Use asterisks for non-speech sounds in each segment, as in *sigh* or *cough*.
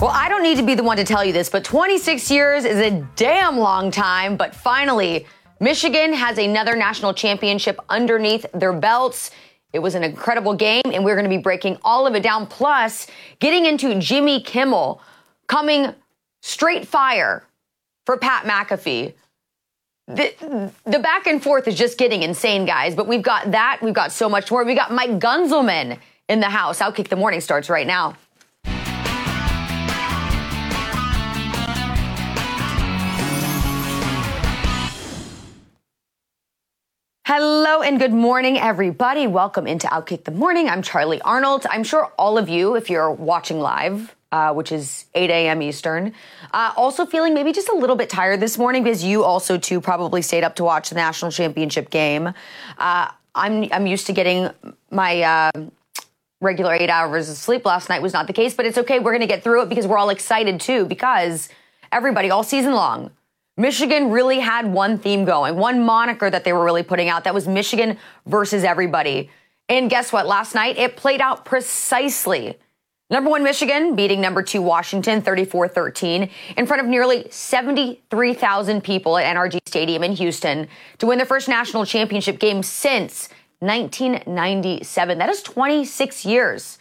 Well, I don't need to be the one to tell you this, but 26 years is a damn long time. But finally, Michigan has another national championship underneath their belts. It was an incredible game, and we're going to be breaking all of it down. Plus, getting into Jimmy Kimmel coming straight fire for Pat McAfee. The, the back and forth is just getting insane, guys. But we've got that. We've got so much more. We got Mike Gunzelman in the house. Outkick the Morning starts right now. Hello and good morning, everybody. Welcome into Outkick the Morning. I'm Charly Arnolt. I'm sure all of you, if you're watching live, uh, which is 8 a.m. Eastern, uh, also feeling maybe just a little bit tired this morning because you also too probably stayed up to watch the national championship game. Uh, I'm I'm used to getting my uh, regular eight hours of sleep. Last night was not the case, but it's okay. We're going to get through it because we're all excited too because everybody all season long Michigan really had one theme going, one moniker that they were really putting out. That was Michigan versus everybody. And guess what? Last night it played out precisely. Number one, Michigan beating number two, Washington 34 13 in front of nearly 73,000 people at NRG Stadium in Houston to win their first national championship game since 1997. That is 26 years.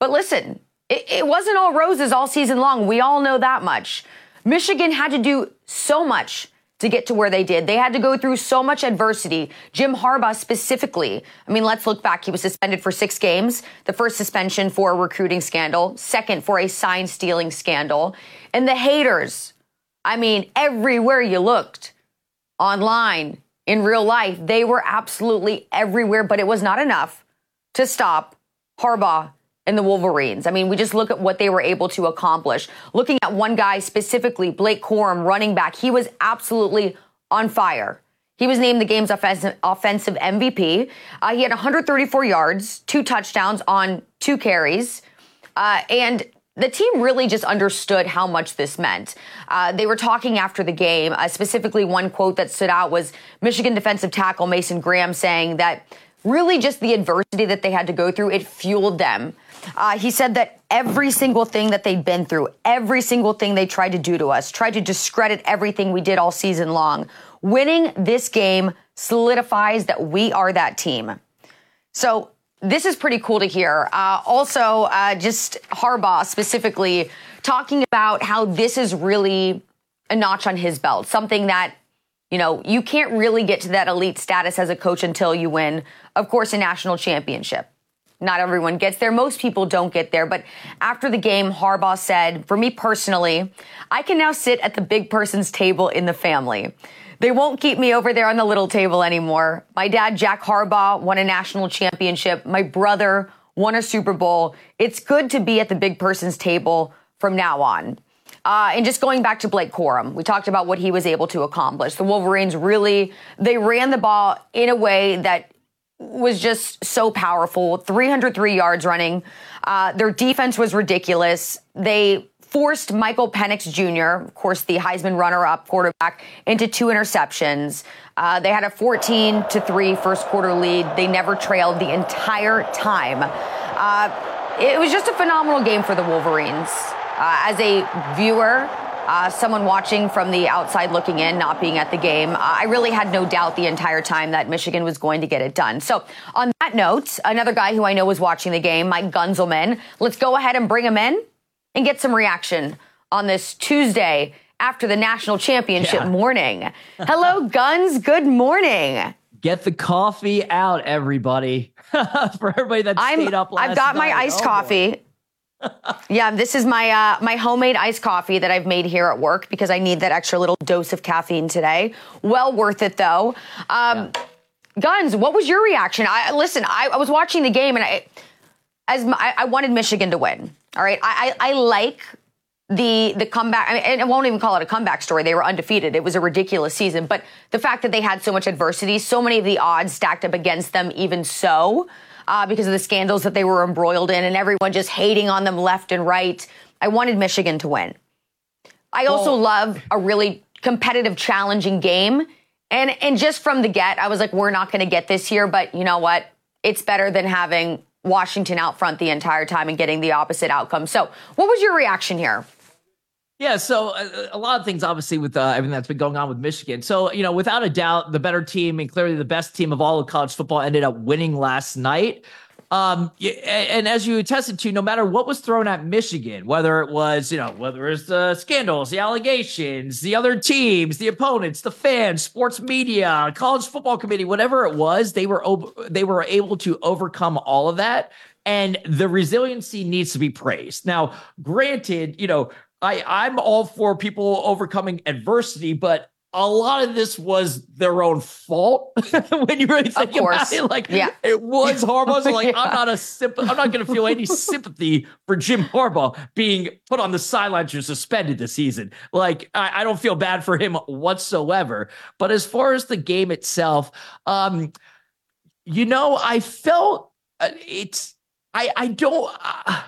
But listen, it, it wasn't all roses all season long. We all know that much. Michigan had to do so much to get to where they did. They had to go through so much adversity. Jim Harbaugh specifically. I mean, let's look back. He was suspended for six games. The first suspension for a recruiting scandal, second for a sign stealing scandal. And the haters, I mean, everywhere you looked, online, in real life, they were absolutely everywhere, but it was not enough to stop Harbaugh and the Wolverines. I mean, we just look at what they were able to accomplish. Looking at one guy specifically, Blake Corum, running back, he was absolutely on fire. He was named the game's offensive, MVP. Uh, he had 134 yards, two touchdowns on two carries. Uh, and the team really just understood how much this meant. Uh, they were talking after the game. Uh, specifically, one quote that stood out was Michigan defensive tackle Mason Graham saying that really just the adversity that they had to go through, it fueled them uh, he said that every single thing that they've been through, every single thing they tried to do to us, tried to discredit everything we did all season long. Winning this game solidifies that we are that team. So this is pretty cool to hear. Uh, also, uh, just Harbaugh specifically talking about how this is really a notch on his belt, something that you know, you can't really get to that elite status as a coach until you win, of course, a national championship. Not everyone gets there. Most people don't get there. But after the game, Harbaugh said, for me personally, I can now sit at the big person's table in the family. They won't keep me over there on the little table anymore. My dad, Jack Harbaugh, won a national championship. My brother won a Super Bowl. It's good to be at the big person's table from now on. Uh, and just going back to Blake Corum, we talked about what he was able to accomplish. The Wolverines really, they ran the ball in a way that was just so powerful 303 yards running. Uh, their defense was ridiculous. They forced Michael Penix Jr., of course, the Heisman runner up quarterback, into two interceptions. Uh, they had a 14 to 3 first quarter lead. They never trailed the entire time. Uh, it was just a phenomenal game for the Wolverines. Uh, as a viewer, uh, someone watching from the outside looking in, not being at the game, uh, I really had no doubt the entire time that Michigan was going to get it done. So, on that note, another guy who I know was watching the game, Mike Gunzelman, let's go ahead and bring him in and get some reaction on this Tuesday after the national championship yeah. morning. *laughs* Hello, Guns. Good morning. Get the coffee out, everybody. *laughs* For everybody that stayed up last night. I've got night. my iced oh, coffee. Boy *laughs* yeah, this is my uh, my homemade iced coffee that I've made here at work because I need that extra little dose of caffeine today. Well worth it though. Um, yeah. Guns, what was your reaction? I listen. I, I was watching the game and I as my, I wanted Michigan to win. All right, I, I, I like the the comeback. I, mean, and I won't even call it a comeback story. They were undefeated. It was a ridiculous season. But the fact that they had so much adversity, so many of the odds stacked up against them, even so, uh, because of the scandals that they were embroiled in, and everyone just hating on them left and right. I wanted Michigan to win. I also well, love a really competitive, challenging game. And and just from the get, I was like, we're not going to get this here, but you know what? It's better than having Washington out front the entire time and getting the opposite outcome. So, what was your reaction here? Yeah, so a, uh, a, lot of things, obviously, with uh, everything that's been going on with Michigan. So, you know, without a doubt, the better team and clearly the best team of all of college football ended up winning last night. Um, and as you attested to, no matter what was thrown at Michigan, whether it was, you know, whether it's the scandals, the allegations, the other teams, the opponents, the fans, sports media, college football committee, whatever it was, they were they were able to overcome all of that. And the resiliency needs to be praised. Now, granted, you know, I, I'm all for people overcoming adversity, but a lot of this was their own fault *laughs* when you really think about it. Like, yeah. it was Harbaugh. So, like, yeah. I'm not a simp- I'm not going to feel any *laughs* sympathy for Jim Harbaugh being put on the sidelines or suspended this season. Like, I, I, don't feel bad for him whatsoever. But as far as the game itself, um, you know, I felt uh, it's. I I don't. Uh,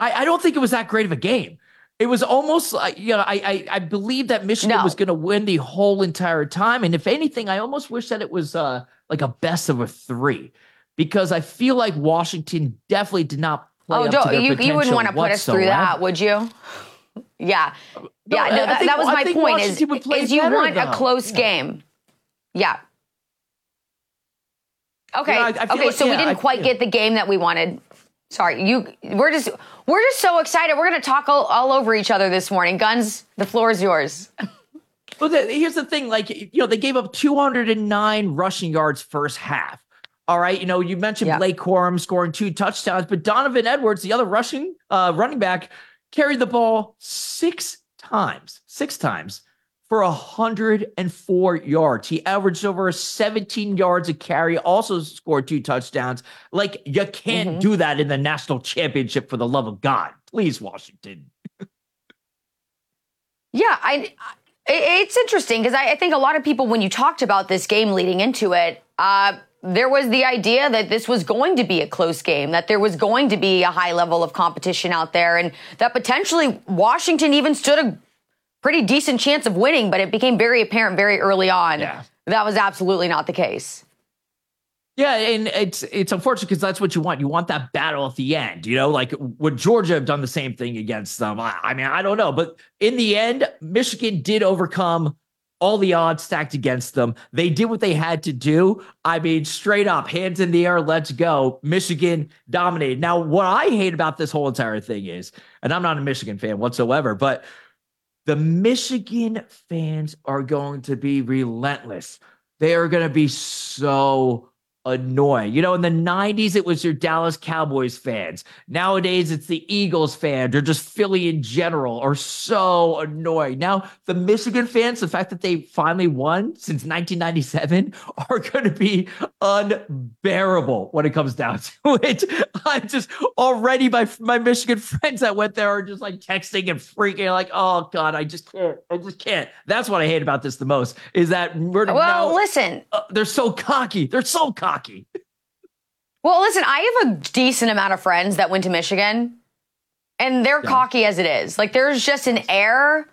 I I don't think it was that great of a game. It was almost like you know I I, I believe that Michigan no. was going to win the whole entire time, and if anything, I almost wish that it was uh like a best of a three, because I feel like Washington definitely did not play. Oh, up to you you wouldn't want to put us through that, would you? Yeah, no, yeah. No, that, think, that was my point. Is, is you want though. a close yeah. game? Yeah. Okay. Yeah, I, I okay. Like, so yeah, we didn't quite get the game that we wanted. Sorry, you. We're just we're just so excited. We're going to talk all, all, over each other this morning. Guns, the floor is yours. *laughs* well, the, here's the thing: like you know, they gave up 209 rushing yards first half. All right, you know, you mentioned yeah. Blake Corum scoring two touchdowns, but Donovan Edwards, the other rushing uh, running back, carried the ball six times. Six times for 104 yards. He averaged over 17 yards a carry, also scored two touchdowns. Like, you can't mm-hmm. do that in the national championship for the love of God. Please, Washington. yeah, I. It's interesting because I, I, think a lot of people, when you talked about this game leading into it, uh, there was the idea that this was going to be a close game, that there was going to be a high level of competition out there, and that potentially Washington even stood a pretty decent chance of winning, but it became very apparent very early on yeah. that was absolutely not the case. Yeah, and it's it's unfortunate because that's what you want. You want that battle at the end. You know, like would Georgia have done the same thing against them? I, I mean, I don't know, but in the end, Michigan did overcome all the odds stacked against them. They did what they had to do. I mean, straight up, hands in the air, let's go. Michigan dominated. Now, what I hate about this whole entire thing is, and I'm not a Michigan fan whatsoever, but the Michigan fans are going to be relentless. They are going to be so annoying. You know, in the 90s, it was your Dallas Cowboys fans. Nowadays, it's the Eagles fans or just Philly in general are so annoying. Now, the Michigan fans, the fact that they finally won since 1997 *laughs* are going to be unbearable when it comes down to *laughs* it. I'm just already, my, my Michigan friends that went there are just like texting and freaking like, oh God, I just can't. I just can't. That's what I hate about this the most is that we're well, now, listen, uh, they're so cocky. They're so cocky hockey. Well, listen, I have a decent amount of friends that went to Michigan, and they're yeah. cocky as it is. Like, there's just an air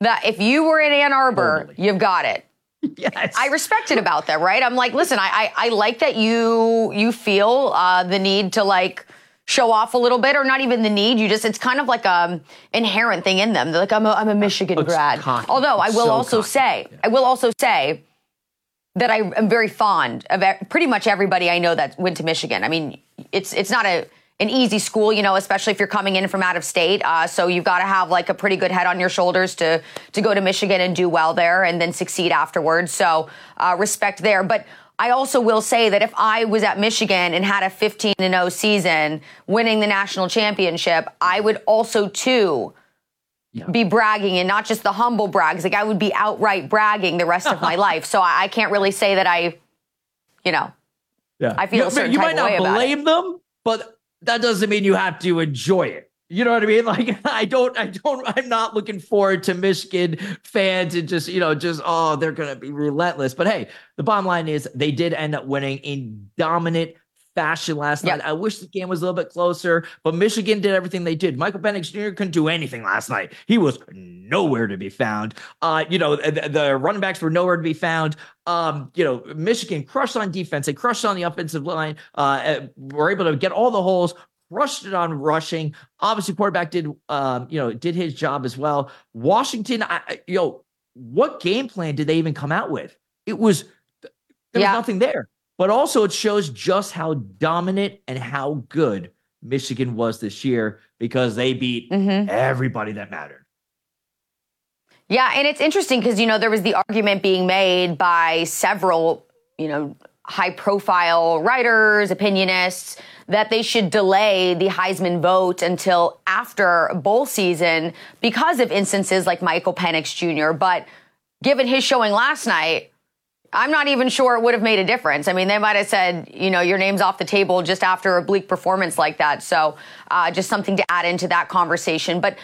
that if you were in Ann Arbor, totally. you've got it. *laughs* Yes. I respect it about them, right? I'm like, listen, I I, I like that you you feel uh, the need to like show off a little bit, or not even the need. You just it's kind of like a um, inherent thing in them. They're like, I'm a, I'm a Michigan grad. Cocky. Although I will so also cocky. say, yeah. I will also say that I am very fond of pretty much everybody I know that went to Michigan. I mean, it's it's not a an easy school, you know, especially if you're coming in from out of state. Uh, so you've got to have like a pretty good head on your shoulders to to go to Michigan and do well there, and then succeed afterwards. So uh, respect there, but. I also will say that if I was at Michigan and had a 15 0 season, winning the national championship, I would also too yeah. be bragging and not just the humble brags. Like I would be outright bragging the rest of my *laughs* life. So I, I, can't really say that I, you know, yeah. I feel you, you might not blame them, but that doesn't mean you have to enjoy it. You know what I mean? *laughs* Like I don't, I don't, I'm not looking forward to Michigan fans and just, you know, just oh, they're gonna be relentless. But hey, the bottom line is they did end up winning in dominant fashion last night. I wish the game was a little bit closer, but Michigan did everything they did. Michael Penix Jr. couldn't do anything last night. He was nowhere to be found. Uh, you know, the, the running backs were nowhere to be found. Um, you know, Michigan crushed on defense. They crushed on the offensive line. Uh, were able to get all the holes, crushed it on rushing. Obviously, quarterback did, um, you know, did his job as well. Washington, I, you know, what game plan did they even come out with? It was there was nothing there but also it shows just how dominant and how good Michigan was this year because they beat mm-hmm. everybody that mattered. Yeah, and it's interesting because you know there was the argument being made by several, you know, high profile writers, opinionists that they should delay the Heisman vote until after bowl season because of instances like Michael Penix Jr. But given his showing last night, I'm not even sure it would have made a difference. I mean, they might have said, you know, your name's off the table just after a bleak performance like that. So, uh, just something to add into that conversation. But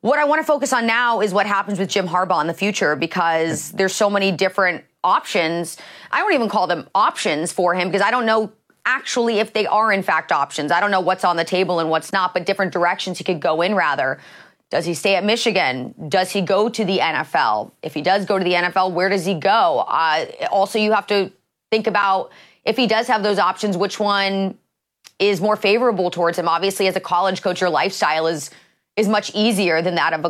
what I want to focus on now is what happens with Jim Harbaugh in the future because there's so many different options. I don't even call them options for him because I don't know actually if they are in fact options. I don't know what's on the table and what's not, but different directions he could go in rather. Does he stay at Michigan? Does he go to the NFL? If he does go to the NFL, where does he go? Uh, also, you have to think about if he does have those options, which one is more favorable towards him. Obviously, as a college coach, your lifestyle is is much easier than that of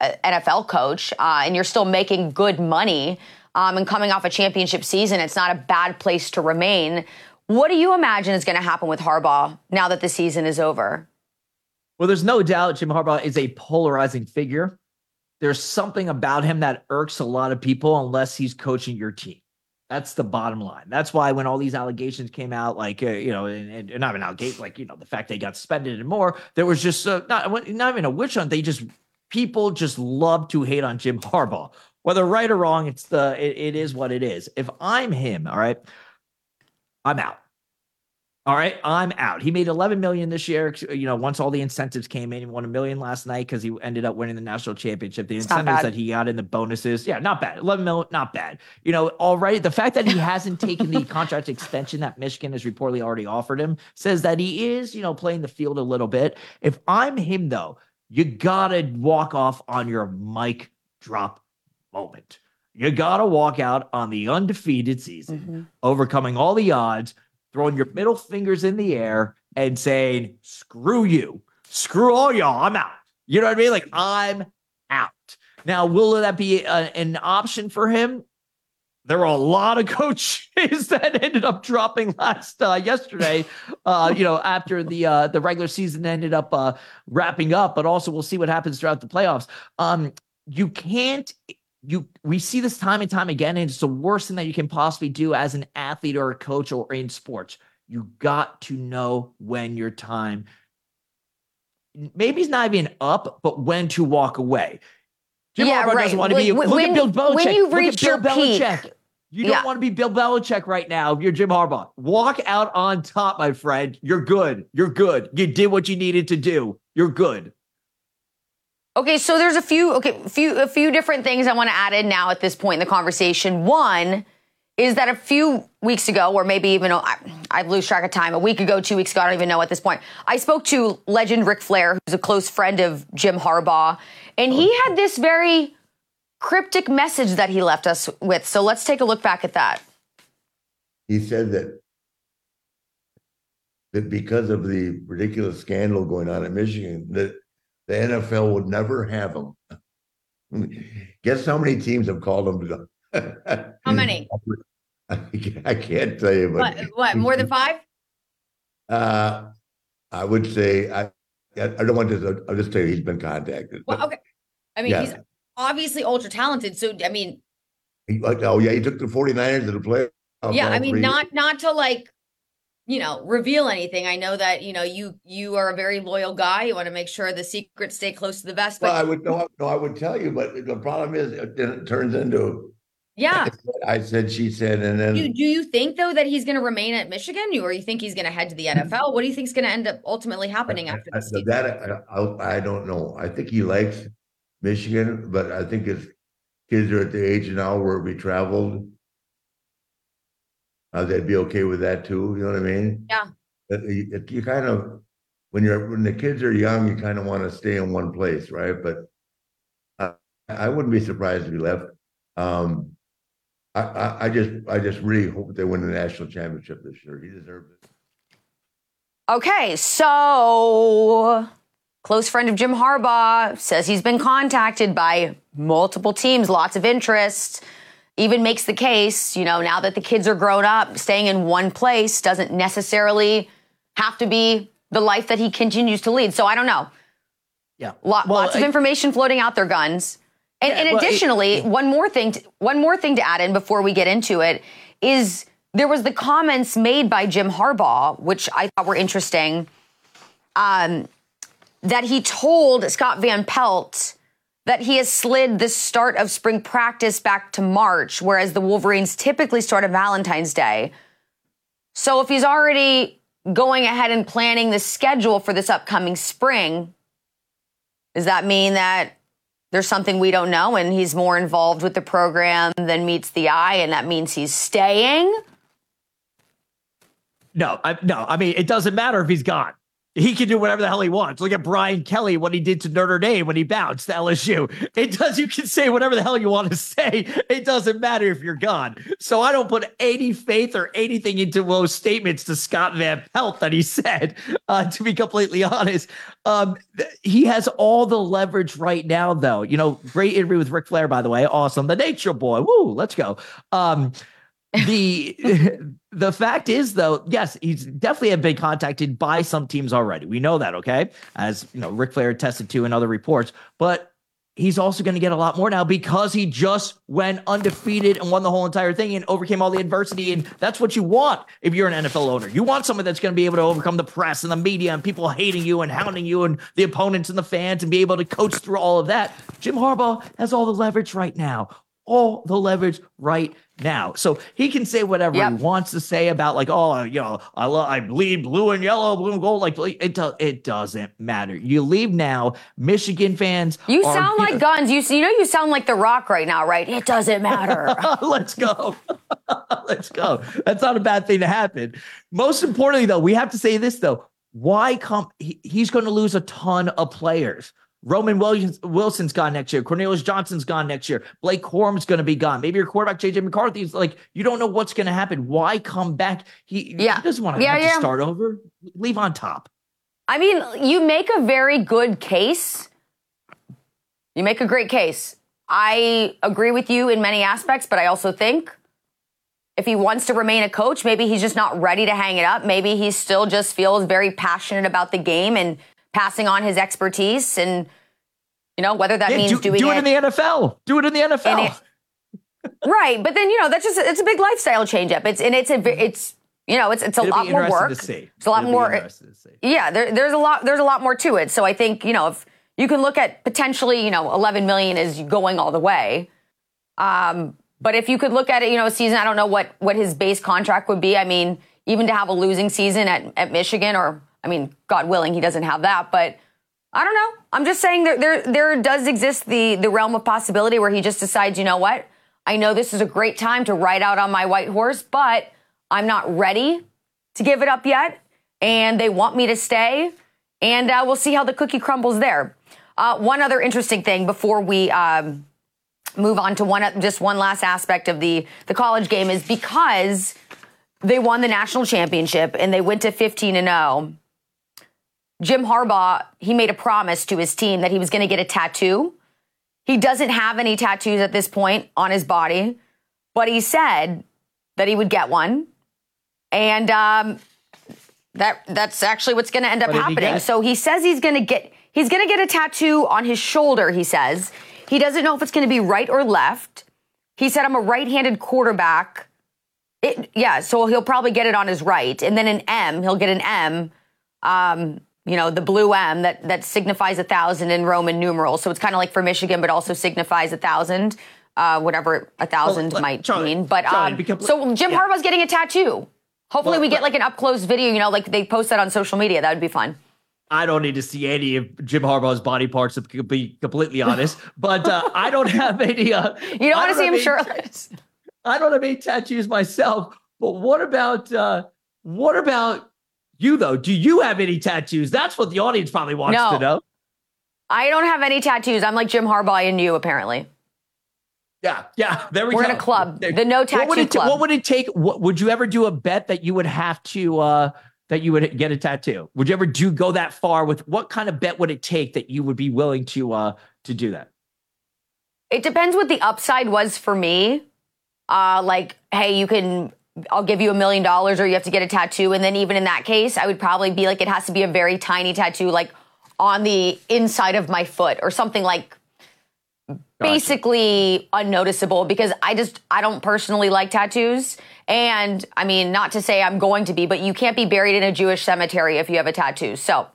a, NFL coach, uh, and you're still making good money. Um, and coming off a championship season, it's not a bad place to remain. What do you imagine is going to happen with Harbaugh now that the season is over? Well, there's no doubt Jim Harbaugh is a polarizing figure. There's something about him that irks a lot of people unless he's coaching your team. That's the bottom line. That's why when all these allegations came out, like uh, you know, and, and not an allegation, like you know, the fact they got suspended and more, there was just uh, not not even a witch hunt. They just people just love to hate on Jim Harbaugh, whether right or wrong. It's the it, it is what it is. If I'm him, all right, I'm out. All right, I'm out. He made 11 million this year. You know, once all the incentives came in, he won a million last night because he ended up winning the national championship. The it's incentives that he got in the bonuses, yeah, not bad. 11 million, not bad. You know, already the fact that he hasn't taken the contract extension that Michigan has reportedly already offered him says that he is, you know, playing the field a little bit. If I'm him though, you gotta walk off on your mic drop moment. You gotta walk out on the undefeated season, mm-hmm. overcoming all the odds throwing your middle fingers in the air and saying, screw you, screw all y'all, I'm out. You know what I mean? Like, I'm out. Now, will that be a, an option for him? There were a lot of *laughs* coaches that ended up dropping last uh, yesterday. Uh, you know, after the uh, the regular season ended up uh, wrapping up, but also we'll see what happens throughout the playoffs. Um, you can't you we see this time and time again, and it's the worst thing that you can possibly do as an athlete or a coach or in sports. You got to know when your time maybe it's not even up, but when to walk away. Jim yeah, Harbaugh right. doesn't want to be. When, look at Bill Belichick. When you reach Bill Belichick. Peak. You don't yeah. want to be Bill Belichick right now. You're Jim Harbaugh. Walk out on top, my friend. You're good. You're good. You did what you needed to do. You're good. Okay, so there's a few okay, few a few different things I want to add in now at this point in the conversation. One is that a few weeks ago, or maybe even oh, I, I lose track of time, a week ago, two weeks ago, I don't even know at this point. I spoke to legend Ric Flair, who's a close friend of Jim Harbaugh, and he had this very cryptic message that he left us with. So let's take a look back at that. He said that that because of the ridiculous scandal going on in Michigan, that the NFL would never have him. Guess how many teams have called him? to go? *laughs* how many? *laughs* I can't tell you, but what, what more than five? Uh, I would say I. I don't want to. I'll just tell you, he's been contacted. Well, okay. I mean, yeah. he's obviously ultra talented. So, I mean, he, oh yeah, he took the 49ers to the play. Yeah, I mean, not not to like you know reveal anything i know that you know you you are a very loyal guy you want to make sure the secrets stay close to the vest but well, i would no, no i would tell you but the problem is it, it turns into Yeah. I said, she said, and then Do, do you think though that he's going to remain at Michigan, or you think he's going to head to the hmm. NFL? What do you think is going to end up ultimately happening after I- this? That I, I, I don't know. I think he likes Michigan, but I think his kids are at the age now where we traveled. Uh, they'd be okay with that too. You know what I mean? Yeah. But you, you kind of when you're when the kids are young, you kind of want to stay in one place, right? But I, I wouldn't be surprised if he left. Um, I, I, I just I just really hope they win the national championship this year. He deserves it. Okay, so close friend of Jim Harbaugh says he's been contacted by multiple teams, lots of interest. Even makes the case, you know, now that the kids are grown up, staying in one place doesn't necessarily have to be the life that he continues to lead. So I don't know. Yeah. Lot, Well, lots of I- information floating out there, guns. And, Yeah, and well, it- additionally, one more thing, to, one more thing to add in before we get into it is there was the comments made by Jim Harbaugh, which I thought were interesting, um, that he told Scott Van Pelt that he has slid the start of spring practice back to March, whereas the Wolverines typically start on Valentine's Day. So if he's already going ahead and planning the schedule for this upcoming spring, does that mean that there's something we don't know and he's more involved with the program than meets the eye and that means he's staying? No, I, no. I mean, it doesn't matter if he's gone. He can do whatever the hell he wants. Look at Brian Kelly, what he did to Notre Dame when he bounced to LSU. It does. You can say whatever the hell you want to say. It doesn't matter if you're gone. So I don't put any faith or anything into those statements to Scott Van Pelt that he said. Uh, to be completely *laughs* honest, um, th- he has all the leverage right now, though. You know, great interview with Ric Flair, by the way. Awesome. The Nature Boy. Woo. Let's go. Um, the *laughs* the fact is though yes he's definitely have been contacted by some teams already. We know that okay? As you know Ric Flair attested to in other reports. But he's also going to get a lot more now because he just went undefeated and won the whole entire thing and overcame all the adversity. And that's what you want if you're an NFL owner. You want someone that's going to be able to overcome the press and the media and people hating you and hounding you and the opponents and the fans and be able to coach through all of that. Jim Harbaugh has all the leverage right now all the leverage right now. So he can say whatever Yep. he wants to say about like, oh, you know, I love, I bleed blue and yellow, blue and gold. Like it, do, it doesn't matter. You leave now. Michigan fans, You are- sound like guns. You, you know you sound like The Rock right now, right? It doesn't matter. *laughs* Let's go. *laughs* Let's go. That's not a bad thing to happen. Most importantly, though, we have to say this though. Why come he, he's going to lose a ton of players? Roman Williams, Wilson's gone next year. Cornelius Johnson's gone next year. Blake Corum's going to be gone. Maybe your quarterback JJ McCarthy's like you don't know what's going to happen. Why come back? He, Yeah. he doesn't want to Yeah, yeah. to start over. Leave on top. I mean, you make a very good case. You make a great case. I agree with you in many aspects, but I also think if he wants to remain a coach, maybe he's just not ready to hang it up. Maybe he still just feels very passionate about the game and passing on his expertise. And, you know, whether that Yeah, means do, doing do it in the NFL. Do it in the NFL. It- *laughs* right. But then, you know, that's just, it's a big lifestyle change up. It's, and it's a, it's, you know, it's, it's a It'll lot more work. It's a lot It'll more. interesting to see. Yeah, there, there's a lot. There's a lot more to it. So I think you know if you can look at potentially you know 11 million is going all the way. Um, but if you could look at it, you know, a season. I don't know what what his base contract would be. I mean, even to have a losing season at at Michigan, or I mean, God willing, he doesn't have that. But I don't know. I'm just saying there there there does exist the the realm of possibility where he just decides, you know what? I know this is a great time to ride out on my white horse, but I'm not ready to give it up yet, and they want me to stay, and uh, we'll see how the cookie crumbles there. Uh, one other interesting thing before we um, move on to one just one last aspect of the the college game is because they won the national championship and they went to 15 and 0. Jim Harbaugh, he made a promise to his team that he was going to get a tattoo. He doesn't have any tattoos at this point on his body, but he said that he would get one. And um, that that's actually what's going to end up did he happening. So he says he's going to get he's going to get a tattoo on his shoulder, he says. He doesn't know if it's going to be right or left. He said I'm a right-handed quarterback. It, yeah, so he'll probably get it on his right, and then an M. He'll get an M, um, you know, the blue M that that signifies a thousand in Roman numerals. So it's kind of like for Michigan, but also signifies a thousand. uh, whatever a thousand Well, might Charly, mean. But Charly, um, so Jim yeah. Harbaugh's getting a tattoo. Hopefully, Well, we get like an up close video. You know, like they post that on social media. That would be fun. I don't need to see any of Jim Harbaugh's body parts to be completely honest, but uh, I don't *laughs* have any. Uh, You don't want to see him shirtless. I don't have any tattoos myself, but what about uh, what about you though? Do you have any tattoos? That's what the audience probably wants No. to know. I don't have any tattoos. I'm like Jim Harbaugh and you, apparently. Yeah, yeah. There we go. We're in a club, the no what would tattoo it club. What would it take? What, would you ever do a bet that you would have to uh, that you would get a tattoo? Would you ever do go that far with what kind of bet would it take that you would be willing to uh, to do that? It depends what the upside was for me. Uh, like, hey, you can, I'll give you a million dollars or you have to get a tattoo. And then even in that case, I would probably be like, it has to be a very tiny tattoo, like on the inside of my foot or something like basically unnoticeable because I just, I don't personally like tattoos. And I mean, not to say I'm going to be, but you can't be buried in a Jewish cemetery if you have a tattoo. So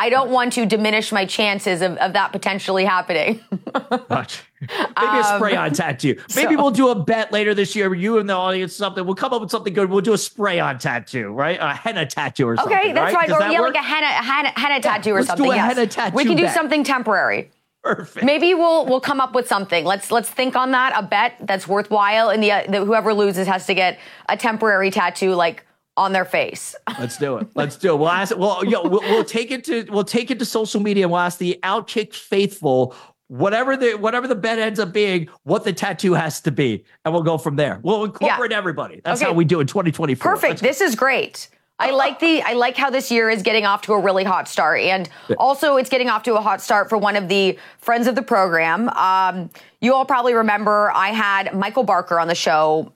I don't want to diminish my chances of, of that potentially happening. *laughs* Maybe a spray on tattoo. Maybe Um, so- we'll do a bet later this year. You and the audience, something. We'll come up with something good. We'll do a spray on tattoo, right? A henna tattoo or something. Okay, that's right. right. Or that yeah, work? like a henna, henna, henna tattoo or let's do something. a yes. henna tattoo we can do bet. something temporary. Perfect. Maybe we'll we'll come up with something. Let's let's think on that. A bet that's worthwhile, and the, uh, the whoever loses has to get a temporary tattoo, like on their face. Let's do it. Let's do it. We'll ask. Well, yo, we'll, we'll take it to we'll take it to social media. and We'll ask the Outkick faithful, whatever the whatever the bet ends up being, what the tattoo has to be, and we'll go from there. We'll incorporate everybody. That's Okay. how we do in 2024. Perfect. This is great. I like the I like how this year is getting off to a really hot start, and also it's getting off to a hot start for one of the friends of the program. Um, you all probably remember I had Michael Barker on the show.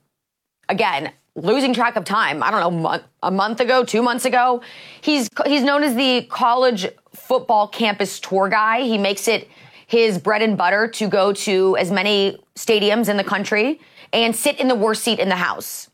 Again, losing track of time. I don't know, a month ago, two months ago. He's he's known as the college football campus tour guy. He makes it his bread and butter to go to as many stadiums in the country and sit in the worst seat in the house.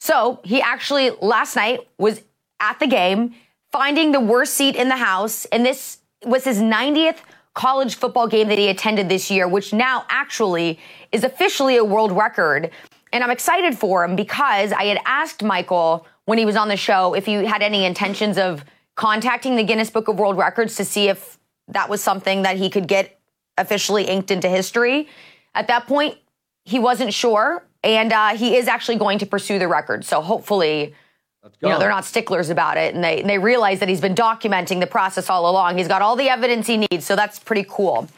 So he actually last night was at the game, finding the worst seat in the house, and this was his 90th college football game that he attended this year, which now actually is officially a world record. And I'm excited for him because I had asked Michael when he was on the show if he had any intentions of contacting the Guinness Book of World Records to see if that was something that he could get officially inked into history. At that point, he wasn't sure, and uh, he is actually going to pursue the record. So hopefully, you know, they're not sticklers about it, and they they realize that he's been documenting the process all along. He's got all the evidence he needs, so that's pretty cool.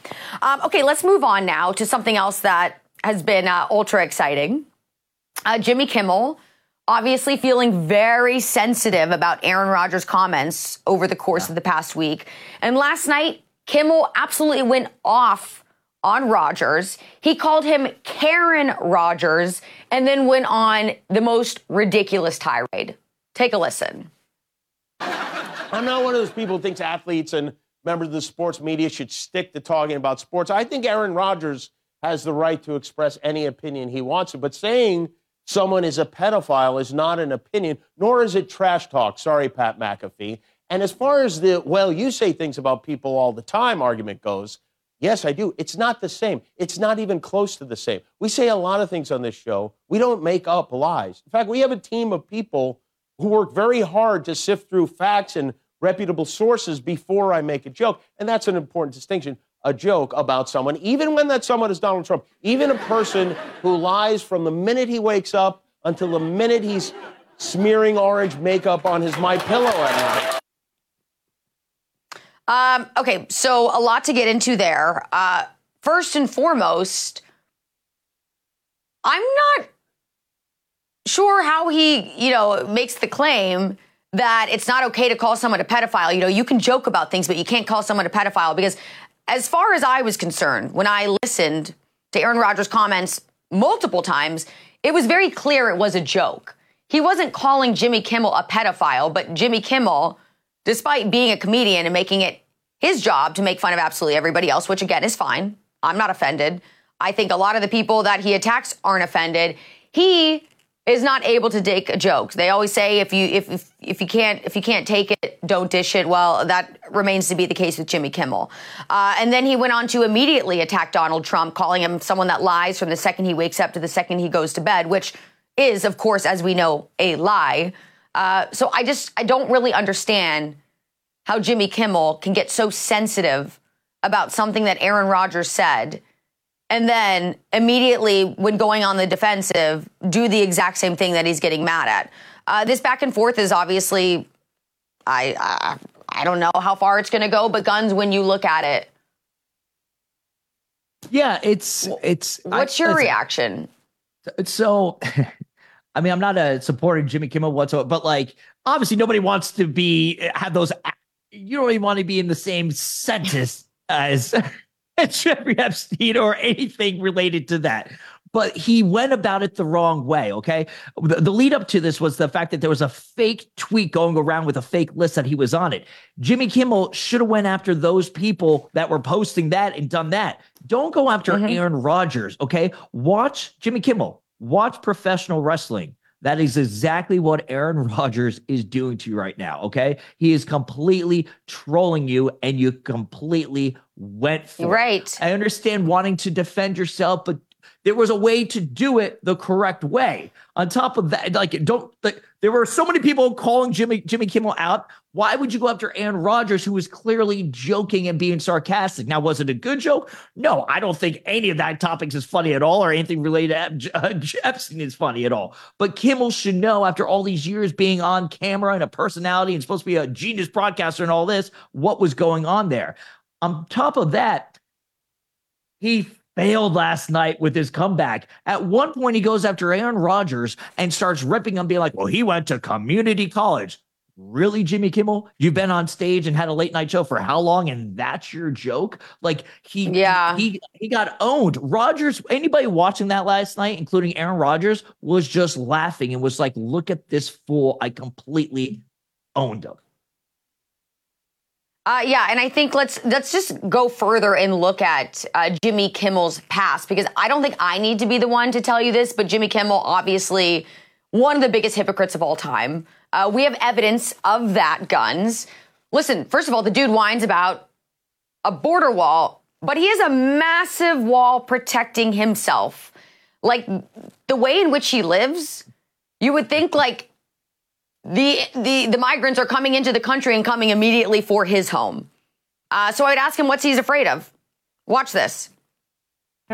Um, okay, let's move on now to something else that has been uh, ultra exciting. Uh, Jimmy Kimmel. Obviously, feeling very sensitive about Aaron Rodgers' comments over the course of the past week. And last night, Kimmel absolutely went off on Rodgers. He called him Karen Rodgers and then went on the most ridiculous tirade. Take a listen. I'm not one of those people who thinks athletes and members of the sports media should stick to talking about sports. I think Aaron Rodgers has the right to express any opinion he wants to, but saying someone is a pedophile is not an opinion, nor is it trash talk. Sorry, Pat McAfee. And as far as the, well, you say things about people all the time argument goes, yes, I do. It's not the same. It's not even close to the same. We say a lot of things on this show. We don't make up lies. In fact, we have a team of people who work very hard to sift through facts and reputable sources before I make a joke. And that's an important distinction. A joke about someone, even when that someone is Donald Trump, even a person who lies from the minute he wakes up until the minute he's smearing orange makeup on his My Pillow at night. Um, okay, so a lot to get into there. Uh, first and foremost, I'm not sure how he, you know, makes the claim that it's not okay to call someone a pedophile. You know, you can joke about things, but you can't call someone a pedophile because, as far as I was concerned, when I listened to Aaron Rodgers' comments multiple times, it was very clear it was a joke. He wasn't calling Jimmy Kimmel a pedophile, but Jimmy Kimmel, despite being a comedian and making it his job to make fun of absolutely everybody else, which again is fine. I'm not offended. I think a lot of the people that he attacks aren't offended. He is not able to take a joke. They always say if you if if, you can't if you can't take it, don't dish it. Well, that remains to be the case with Jimmy Kimmel. Uh, and then he went on to immediately attack Donald Trump, calling him someone that lies from the second he wakes up to the second he goes to bed, which is, of course, as we know, a lie. Uh, so I just I don't really understand how Jimmy Kimmel can get so sensitive about something that Aaron Rodgers said and then immediately, when going on the defensive, do the exact same thing that he's getting mad at. Uh, this back and forth is obviously, I, I, I don't know how far it's going to go, but guns, when you look at it, yeah, it's it's. What's I, your reaction? So, *laughs* I mean, I'm not a supporting Jimmy Kimmel whatsoever, but like, obviously, nobody wants to be have those. You don't even want to be in the same sentence as *laughs* *laughs* Jeffrey Epstein or anything related to that. But he went about it the wrong way. Okay. The, the, lead up to this was the fact that there was a fake tweet going around with a fake list that he was on it. Jimmy Kimmel should have went after those people that were posting that and done that. Don't go after mm-hmm. Aaron Rodgers. Okay. Watch Jimmy Kimmel. Watch professional wrestling. That is exactly what Aaron *laughs* Rodgers is doing to you right now. Okay. He is completely trolling you and you completely went for right. It. I understand wanting to defend yourself, but there was a way to do it the correct way. On top of that, like don't like there were so many people calling Jimmy Jimmy Kimmel out. Why would you go after Aaron Rodgers, who was clearly joking and being sarcastic? Now, was it a good joke? No, I don't think any of that topics is funny at all, or anything related to uh, Epstein is funny at all. But Kimmel should know, after all these years being on camera and a personality and supposed to be a genius broadcaster and all this, what was going on there. On top of that, he failed last night with his comeback. At one point, he goes after Aaron Rodgers and starts ripping him, being like, well, he went to community college. Really, Jimmy Kimmel? You've been on stage and had a late night show for how long? And that's your joke? Like he, yeah, he he got owned. Rodgers. Anybody watching that last night, including Aaron Rodgers, was just laughing and was like, "Look at this fool! I completely owned him." Uh, yeah, and I think let's let's just go further and look at uh, Jimmy Kimmel's past because I don't think I need to be the one to tell you this, but Jimmy Kimmel, obviously one of the biggest hypocrites of all time. Uh, we have evidence of that. Guns. Listen, first of all, the dude whines about a border wall, but he has a massive wall protecting himself. Like the way in which he lives, you would think like the, the, the migrants are coming into the country and coming immediately for his home. Uh, so I'd ask him what's he's afraid of. Watch this.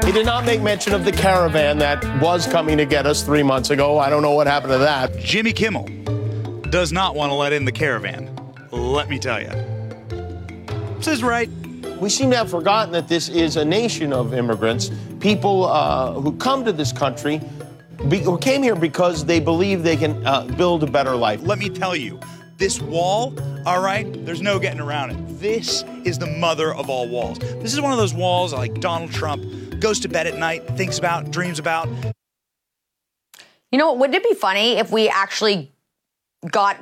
He did not make mention of the caravan that was coming to get us three months ago. I don't know what happened to that. Jimmy Kimmel does not want to let in the caravan. Let me tell you. This is right. We seem to have forgotten that this is a nation of immigrants, people uh, who come to this country be, came here because they believe they can uh, build a better life. Let me tell you, this wall, all right, there's no getting around it. This is the mother of all walls. This is one of those walls like Donald Trump goes to bed at night, thinks about, dreams about. You know, what, wouldn't it be funny if we actually got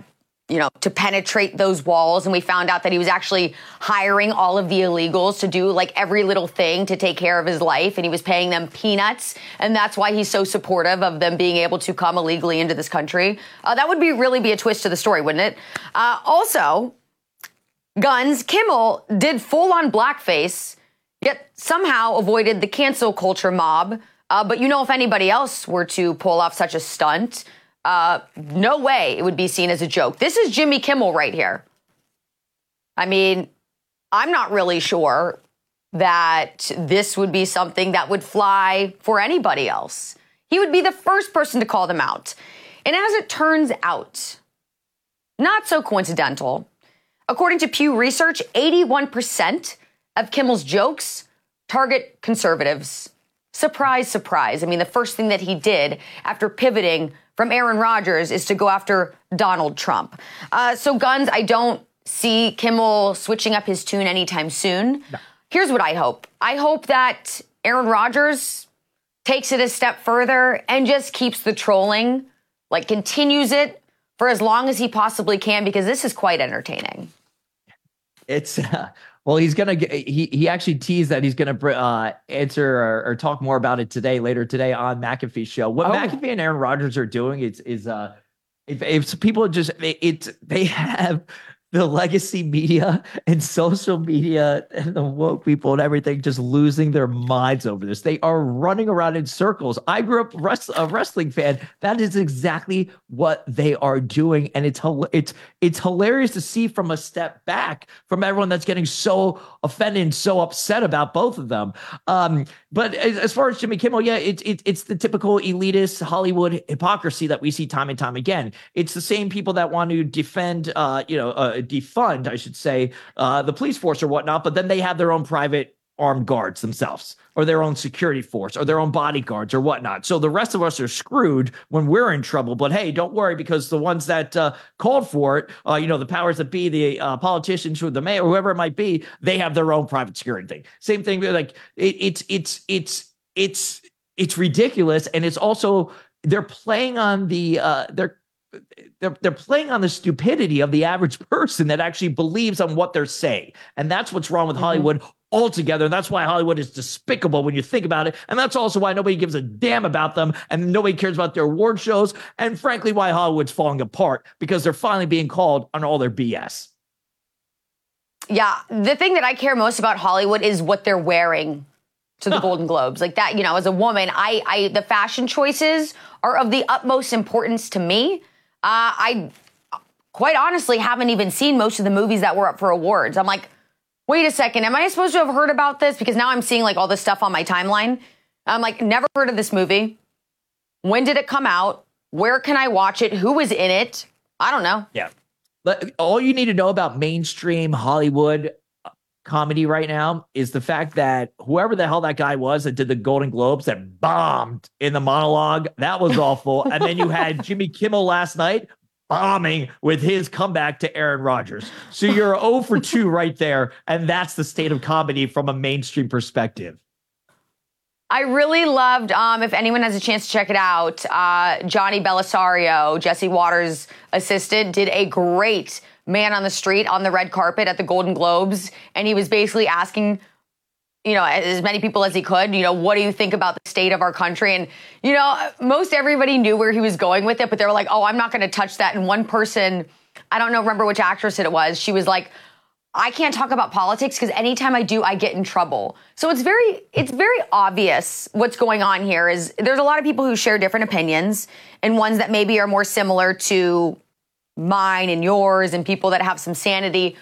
you know, to penetrate those walls. And we found out that he was actually hiring all of the illegals to do like every little thing to take care of his life. And he was paying them peanuts. And that's why he's so supportive of them being able to come illegally into this country. Uh, that would be really be a twist to the story, wouldn't it? Uh, also, Guns, Kimmel did full on blackface, yet somehow avoided the cancel culture mob. Uh, but you know, if anybody else were to pull off such a stunt, uh, no way it would be seen as a joke. This is Jimmy Kimmel right here. I mean, I'm not really sure that this would be something that would fly for anybody else. He would be the first person to call them out. And as it turns out, not so coincidental. According to Pew Research, 81% of Kimmel's jokes target conservatives. Surprise, surprise. I mean, the first thing that he did after pivoting from Aaron Rodgers is to go after Donald Trump. Uh, so, Guns, I don't see Kimmel switching up his tune anytime soon. No. Here's what I hope I hope that Aaron Rodgers takes it a step further and just keeps the trolling, like continues it for as long as he possibly can, because this is quite entertaining. It's. Uh, *laughs* Well, he's gonna get, he he actually teased that he's gonna uh, answer or, or, talk more about it today, later today on McAfee's show. What oh. McAfee and Aaron Rodgers are doing is is uh if, if people just it, it they *laughs* have the legacy media and social media and the woke people and everything just losing their minds over this. They are running around in circles. I grew up rest, a wrestling fan. That is exactly what they are doing, and it's it's it's hilarious to see from a step back from everyone that's getting so offended and so upset about both of them. Um, but as, as, far as Jimmy Kimmel, yeah, it's it, it's the typical elitist Hollywood hypocrisy that we see time and time again. It's the same people that want to defend, uh, you know. Uh, defund, I should say, uh, the police force or whatnot, but then they have their own private armed guards themselves or their own security force or their own bodyguards or whatnot. So the rest of us are screwed when we're in trouble. But hey, don't worry because the ones that uh, called for it, uh, you know, the powers that be, the uh, politicians or the mayor, whoever it might be, they have their own private security thing. Same thing. Like it, it's it's it's it's it's ridiculous, and it's also they're playing on the uh, they're they're, they're playing on the stupidity of the average person that actually believes on what they're saying. And that's what's wrong with mm-hmm. Hollywood altogether. And that's why Hollywood is despicable when you think about it. And that's also why nobody gives a damn about them and nobody cares about their award shows. And frankly, why Hollywood's falling apart because they're finally being called on all their BS. Yeah. The thing that I care most about Hollywood is what they're wearing to the *laughs* Golden Globes. Like that, you know, as a woman, I, I, the fashion choices are of the utmost importance to me. Uh, I quite honestly haven't even seen most of the movies that were up for awards. I'm like, wait a second, am I supposed to have heard about this? Because now I'm seeing like all this stuff on my timeline. I'm like, never heard of this movie. When did it come out? Where can I watch it? Who was in it? I don't know. Yeah. But all you need to know about mainstream Hollywood comedy right now is the fact that whoever the hell that guy was that did the Golden Globes that bombed in the monologue, that was awful. and then you had *laughs* Jimmy Kimmel last night bombing with his comeback to Aaron Rodgers. So you're 0 for *laughs* 2 right there. And that's the state of comedy from a mainstream perspective. I really loved, um, if anyone has a chance to check it out, uh, Johnny Belisario, Jesse Watters' assistant, did a great man on the street on the red carpet at the Golden Globes. And he was basically asking you know, as many people as he could, you know, what do you think about the state of our country? And, you know, most everybody knew where he was going with it, but they were like, oh, I'm not going to touch that. And one person, I don't know, remember which actress it was, she was like, I can't talk about politics because anytime I do, I get in trouble. So it's very, it's very obvious what's going on here is there's a lot of people who share different opinions and ones that maybe are more similar to mine and yours and people that have some sanity,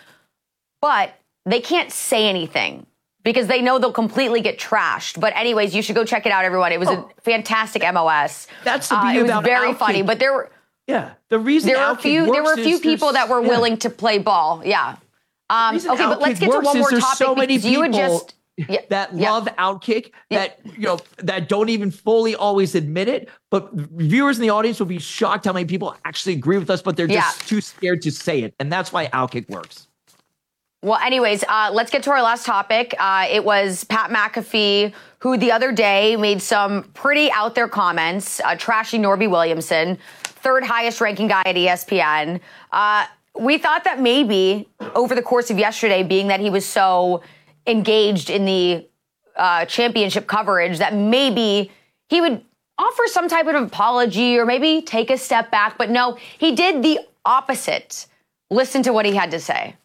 but they can't say anything because they know they'll completely get trashed. But anyways, you should go check it out, everyone. It was oh. a fantastic MOS. That's the beauty uh, it was very funny, but there were yeah the reason there were a few there were a few people that were yeah. willing to play ball. Yeah. Um, okay, but let's get to one more topic so many people you would just. Yeah, *laughs* that yeah. love outkick that you know that don't even fully always admit it but viewers in the audience will be shocked how many people actually agree with us but they're just yeah. too scared to say it and that's why outkick works well, anyways, uh, let's get to our last topic. Uh, it was Pat McAfee, who the other day made some pretty out there comments, uh, trashing Norby Williamson, third highest ranking guy at ESPN. Uh, we thought that maybe over the course of yesterday, being that he was so engaged in the uh, championship coverage, that maybe he would offer some type of apology or maybe take a step back. But no, he did the opposite. Listen to what he had to say.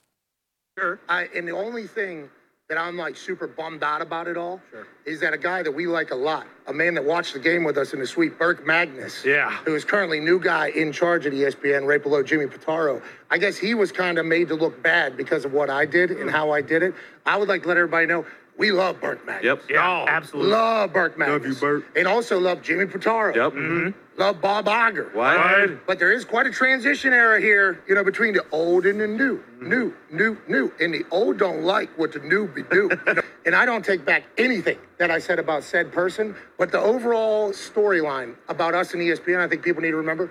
Sure. I, and the only thing that I'm like super bummed out about it all sure. is that a guy that we like a lot, a man that watched the game with us in the suite, Burke Magnus, yeah, who is currently new guy in charge at ESPN, right below Jimmy Pitaro. I guess he was kind of made to look bad because of what I did and hmm. how I did it. I would like to let everybody know we love Burke Magnus. Yep. Yeah, oh, absolutely. Love Burke Magnus. Love you, Burke. And also love Jimmy Pitaro. Yep. Mm-hmm. Love Bob Iger. What? But there is quite a transition era here, you know, between the old and the new. Mm-hmm. New, new, new. And the old don't like what the new be do. *laughs* And I don't take back anything that I said about said person. But the overall storyline about us and ESPN, I think people need to remember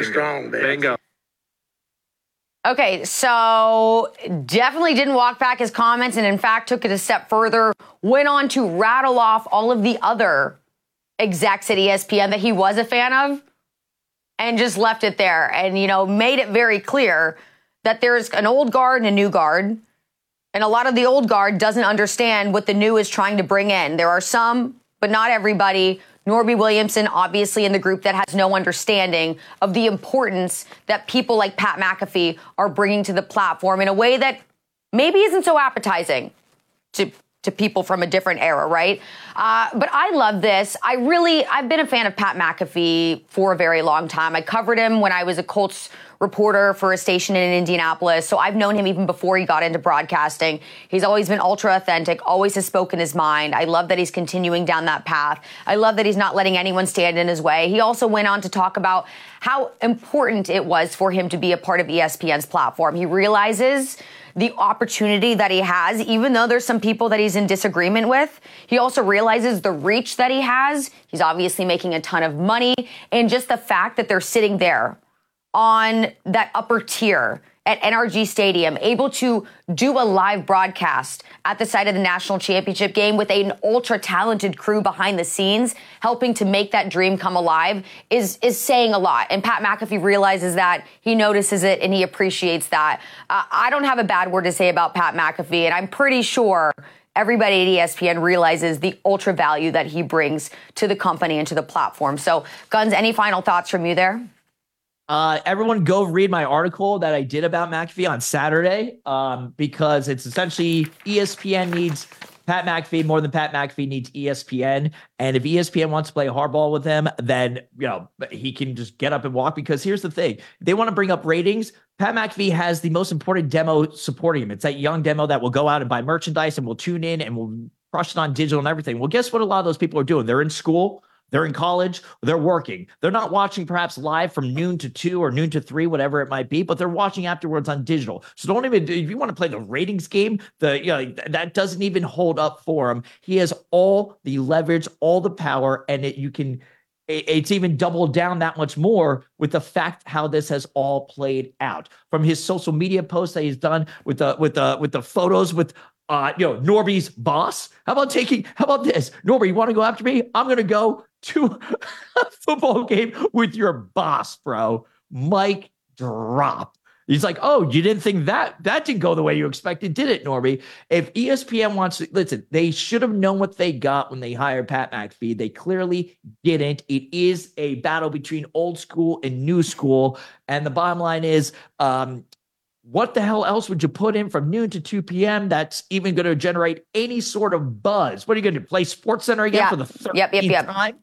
Strong, man. Bingo. Okay, so definitely didn't walk back his comments and in fact took it a step further, went on to rattle off all of the other execs at ESPN that he was a fan of and just left it there and you know made it very clear that there's an old guard and a new guard and a lot of the old guard doesn't understand what the new is trying to bring in. There are some, but not everybody Norby Williamson, obviously in the group that has no understanding of the importance that people like Pat McAfee are bringing to the platform in a way that maybe isn't so appetizing to to people from a different era, right? Uh, but I love this. I really, I've been a fan of Pat McAfee for a very long time. I covered him when I was a Colts reporter for a station in Indianapolis. So I've known him even before he got into broadcasting. He's always been ultra authentic, always has spoken his mind. I love that he's continuing down that path. I love that he's not letting anyone stand in his way. He also went on to talk about how important it was for him to be a part of ESPN's platform. He realizes the opportunity that he has, even though there's some people that he's in disagreement with. He also realizes the reach that he has. He's obviously making a ton of money. And just the fact that they're sitting there on that upper tier at NRG Stadium, able to do a live broadcast at the site of the national championship game with an ultra talented crew behind the scenes, helping to make that dream come alive is, is saying a lot. And Pat McAfee realizes that, he notices it, and he appreciates that. Uh, I don't have a bad word to say about Pat McAfee, and I'm pretty sure everybody at ESPN realizes the ultra value that he brings to the company and to the platform. So, Gunz, any final thoughts from you there? Uh, everyone go read my article that I did about McAfee on Saturday um, because it's essentially ESPN needs Pat McAfee more than Pat McAfee needs ESPN. And if ESPN wants to play hardball with him, then you know he can just get up and walk. Because here's the thing: they want to bring up ratings. Pat McAfee has the most important demo supporting him. It's that young demo that will go out and buy merchandise and will tune in and will crush it on digital and everything. Well, guess what? A lot of those people are doing. They're in school they're in college, they're working. They're not watching perhaps live from noon to two or noon to three, whatever it might be, but they're watching afterwards on digital. So don't even, if you want to play the ratings game, the you know, that doesn't even hold up for him. He has all the leverage, all the power, and it, you can it's even doubled down that much more with the fact how this has all played out from his social media posts that he's done with the with the with the photos with uh you know Norby's boss. How about taking how about this? Norby, you want to go after me? I'm gonna go to a football game with your boss, bro. Mike drop. He's like, oh, you didn't think that that didn't go the way you expected, did it, Norby? If ESPN wants to listen, they should have known what they got when they hired Pat McAfee. They clearly didn't. It is a battle between old school and new school, and the bottom line is, um, what the hell else would you put in from noon to 2 p.m. that's even going to generate any sort of buzz? What are you going to play Sports Center again yeah. for the third yep, yep, yep. time?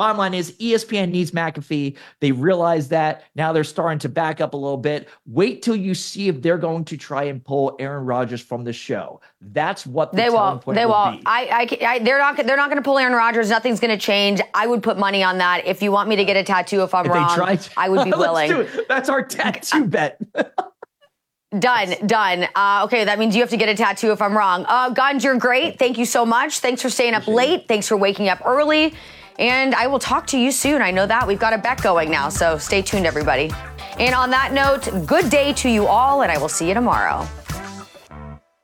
Bottom line is ESPN needs McAfee. They realize that. Now they're starting to back up a little bit. Wait till you see if they're going to try and pull Aaron Rodgers from the show. That's what the they won't. They will. I, I, I, they're not. They're not going to pull Aaron Rodgers. Nothing's going to change. I would put money on that. If you want me to get a tattoo, if I'm if wrong, I would be *laughs* willing. That's our tattoo bet. *laughs* Done, done. Uh, okay, that means you have to get a tattoo if I'm wrong. Uh, Gunz, you're great. Thank you so much. Thanks for staying up late. Thanks for waking up early. And I will talk to you soon. I know that. We've got a bet going now, so stay tuned, everybody. And on that note, good day to you all, and I will see you tomorrow.